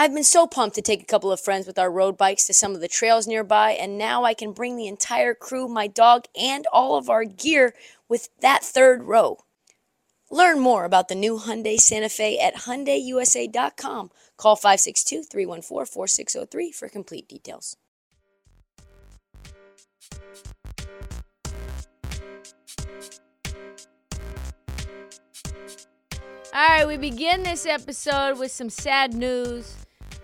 I've been so pumped to take a couple of friends with our road bikes to some of the trails nearby, and now I can bring the entire crew, my dog, and all of our gear with that third row. Learn more about the new Hyundai Santa Fe at HyundaiUSA.com. Call 562-314-4603 for complete details. All right, we begin this episode with some sad news.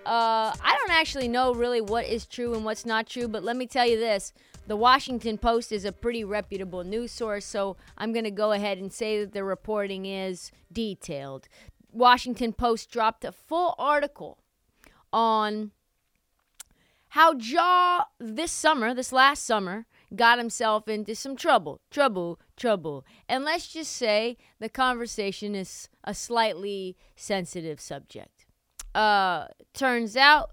Uh, I don't actually know really what is true and what's not true, but let me tell you this. The Washington Post is a pretty reputable news source, so I'm going to go ahead and say that the reporting is detailed. Washington Post dropped a full article on how Ja this summer, this last summer, got himself into some trouble, trouble, trouble. And let's just say the conversation is a slightly sensitive subject. Uh, turns out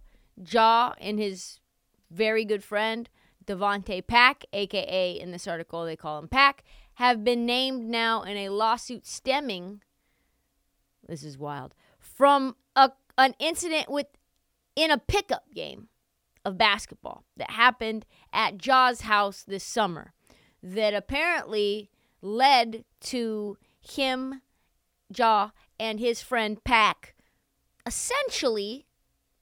Ja and his very good friend Davonte Pack, aka in this article they call him Pack, have been named now in a lawsuit stemming. This is wild from a an incident with in a pickup game of basketball that happened at Ja's house this summer that apparently led to him, Ja, and his friend Pack essentially,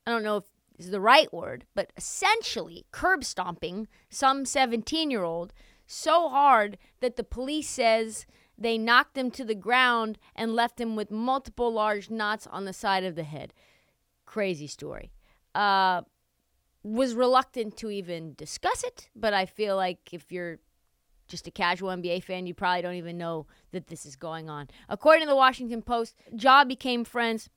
I don't know if is the right word, but essentially curb stomping some 17 year old so hard that the police says they knocked him to the ground and left him with multiple large knots on the side of the head. Crazy story. Uh, was reluctant to even discuss it, but I feel like if you're just a casual NBA fan, you probably don't even know that this is going on. According to the Washington Post, Ja became friends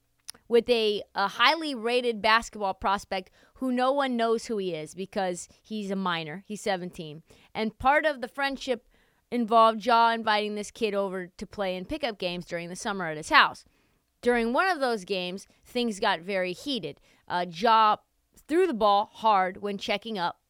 with a, a highly rated basketball prospect who no one knows who he is because he's a minor. He's 17. And part of the friendship involved Ja inviting this kid over to play in pickup games during the summer at his house. During one of those games, things got very heated. Uh, Ja threw the ball hard when checking up,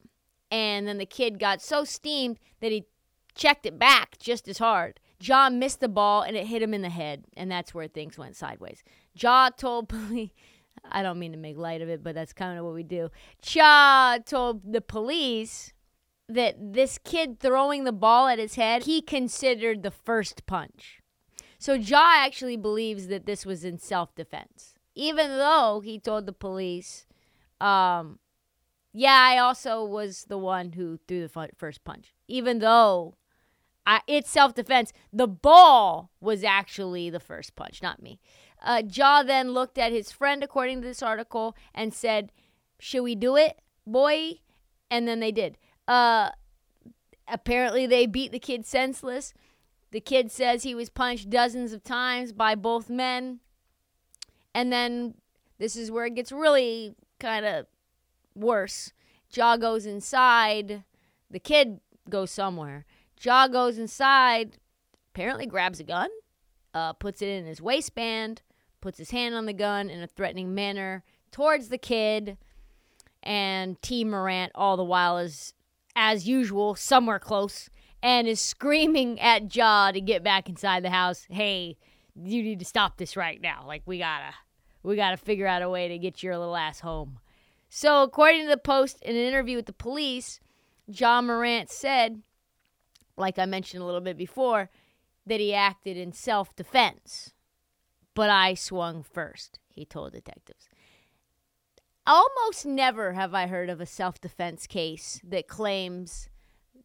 and then the kid got so steamed that he checked it back just as hard. Ja missed the ball and it hit him in the head, and that's where things went sideways. Ja told police. I don't mean to make light of it, but that's kind of what we do. Ja told the police that this kid throwing the ball at his head, he considered the first punch. So Ja actually believes that this was in self defense, even though he told the police um, yeah, I also was the one who threw the first punch, even though I, it's self defense. The ball was actually the first punch, not me. Uh, Ja then looked at his friend, according to this article, and said, Should we do it, boy? And then they did. Uh, apparently, they beat the kid senseless. The kid says he was punched dozens of times by both men. And then this is where it gets really kind of worse. Ja goes inside. The kid goes somewhere. Ja goes inside, apparently grabs a gun, uh, puts it in his waistband, puts his hand on the gun in a threatening manner towards the kid. And Tee Morant, all the while, is, as usual, somewhere close and is screaming at Ja to get back inside the house. Hey, you need to stop this right now. Like, we gotta we got to figure out a way to get your little ass home. So, according to the Post, in an interview with the police, Ja Morant said, like I mentioned a little bit before, that he acted in self defense. But I swung first, he told detectives. Almost never have I heard of a self defense case that claims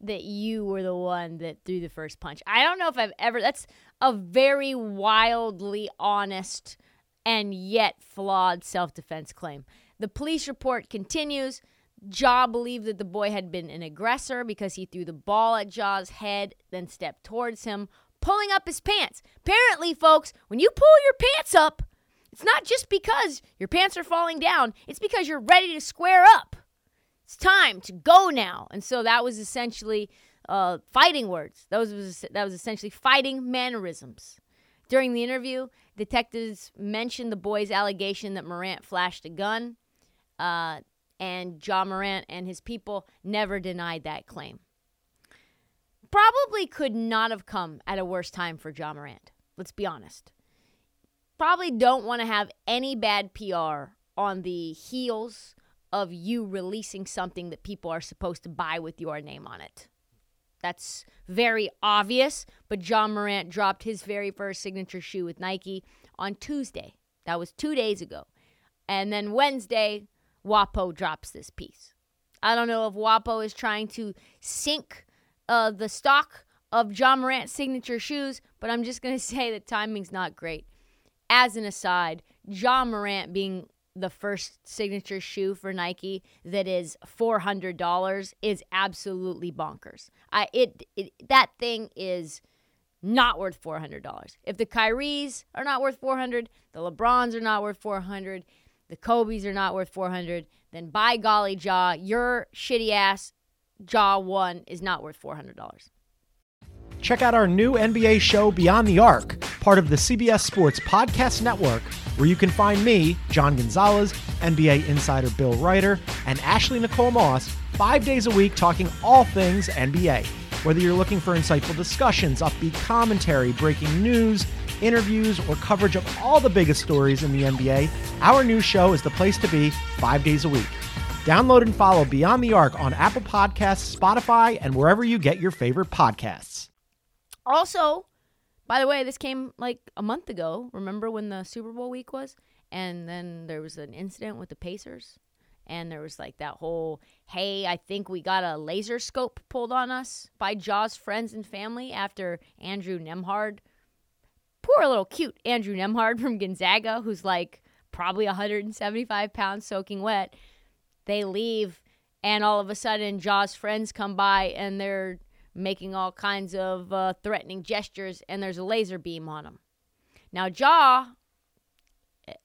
that you were the one that threw the first punch. I don't know if I've ever, that's a very wildly honest and yet flawed self defense claim. The police report continues. Ja believed that the boy had been an aggressor because he threw the ball at Ja's head, then stepped towards him, pulling up his pants. Apparently, folks, when you pull your pants up, it's not just because your pants are falling down, it's because you're ready to square up. It's time to go now. And so that was essentially uh, fighting words. That was, that was essentially fighting mannerisms. During the interview, detectives mentioned the boy's allegation that Morant flashed a gun. Uh, and Ja Morant and his people never denied that claim. Probably could not have come at a worse time for Ja Morant. Let's be honest. Probably don't want to have any bad PR on the heels of you releasing something that people are supposed to buy with your name on it. That's very obvious, but Ja Morant dropped his very first signature shoe with Nike on Tuesday. That was two days ago. And then Wednesday, WAPO drops this piece. I don't know if WAPO is trying to sink uh, the stock of Ja Morant's signature shoes, but I'm just going to say that timing's not great. As an aside, Ja Morant being the first signature shoe for Nike that is $400 is absolutely bonkers. I it, it that thing is not worth $400. If the Kyries are not worth 400, the LeBrons are not worth 400, the Kobe's are not worth 400, then by golly, Ja, your shitty ass Ja 1 is not worth $400. Check out our new NBA show, Beyond the Arc, part of the CBS Sports Podcast Network, where you can find me, John Gonzalez, NBA insider Bill Reiter, and Ashley Nicole Moss five days a week talking all things NBA. Whether you're looking for insightful discussions, upbeat commentary, breaking news, interviews, or coverage of all the biggest stories in the NBA, our new show is the place to be five days a week. Download and follow Beyond the Arc on Apple Podcasts, Spotify, and wherever you get your favorite podcasts. Also, by the way, this came like a month ago. Remember when the Super Bowl week was? And then there was an incident with the Pacers. And there was like that whole, hey, I think we got a laser scope pulled on us by Ja's friends and family after Andrew Nembhard. Poor little cute Andrew Nembhard from Gonzaga, who's like probably 175 pounds soaking wet. They leave, and all of a sudden, Ja's friends come by and they're making all kinds of uh, threatening gestures, and there's a laser beam on him. Now, Ja,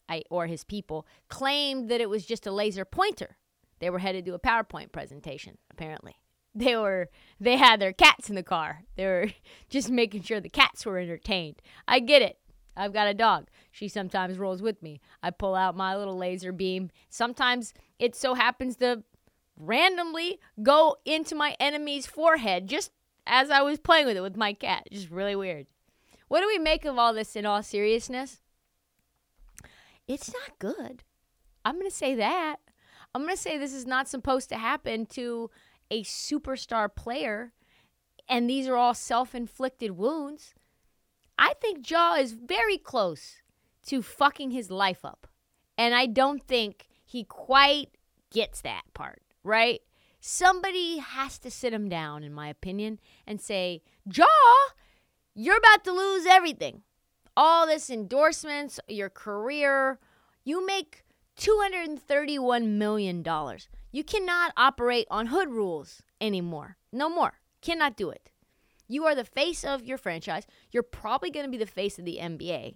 I, or his people, claimed that it was just a laser pointer. They were headed to a PowerPoint presentation, apparently. They were they had their cats in the car. They were just making sure the cats were entertained. I get it. I've got a dog. She sometimes rolls with me. I pull out my little laser beam. Sometimes it so happens to randomly go into my enemy's forehead just as I was playing with it with my cat. Just really weird. What do we make of all this in all seriousness? It's not good. I'm going to say that. I'm going to say this is not supposed to happen to a superstar player, and these are all self inflicted wounds. I think Ja is very close to fucking his life up. And I don't think he quite gets that part, right? Somebody has to sit him down, in my opinion, and say, Ja, you're about to lose everything. All this endorsements, your career. You make $231 million. You cannot operate on hood rules anymore. No more. Cannot do it. You are the face of your franchise. You're probably going to be the face of the NBA.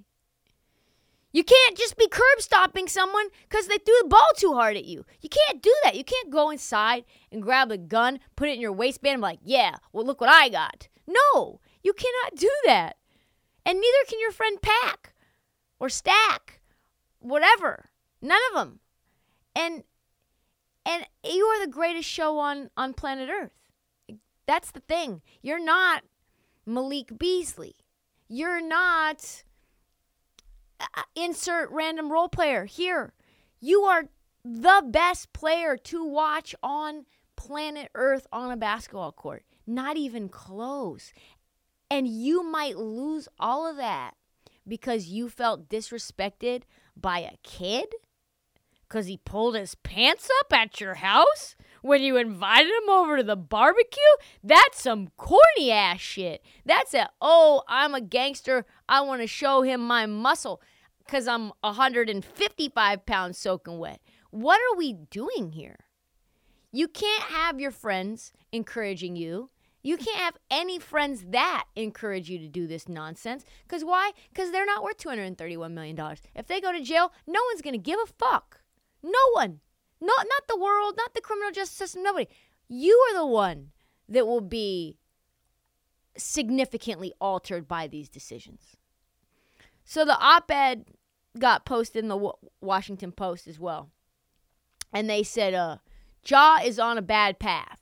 You can't just be curb stopping someone because they threw the ball too hard at you. You can't do that. You can't go inside and grab a gun, put it in your waistband, and be like, yeah, well, look what I got. No, you cannot do that. And neither can your friend Pack or Stack, whatever. None of them. And and you are the greatest show on on planet Earth. That's the thing. You're not Malik Beasley. You're not uh, insert random role player here. You are the best player to watch on planet Earth on a basketball court. Not even close. And you might lose all of that because you felt disrespected by a kid? Because he pulled his pants up at your house when you invited him over to the barbecue? That's some corny ass shit. That's a, oh, I'm a gangster. I want to show him my muscle because I'm 155 pounds soaking wet. What are we doing here? You can't have your friends encouraging you. You can't have any friends that encourage you to do this nonsense. Because why? Because they're not worth $231 million. If they go to jail, no one's going to give a fuck. No one. Not, not the world, not the criminal justice system, nobody. You are the one that will be significantly altered by these decisions. So the op ed got posted in the Washington Post as well. And they said, uh, Ja is on a bad path,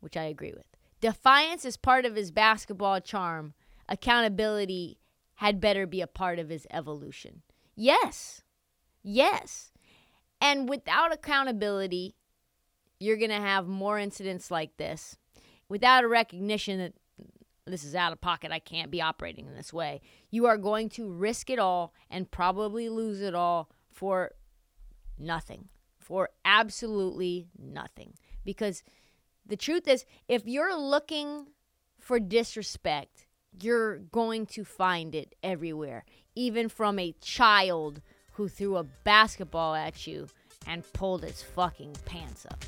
which I agree with. Defiance is part of his basketball charm. Accountability had better be a part of his evolution. Yes. Yes. And without accountability, you're going to have more incidents like this. Without a recognition that this is out of pocket, I can't be operating in this way, you are going to risk it all and probably lose it all for nothing. For absolutely nothing. Because the truth is, if you're looking for disrespect, you're going to find it everywhere, even from a child who threw a basketball at you and pulled his fucking pants up.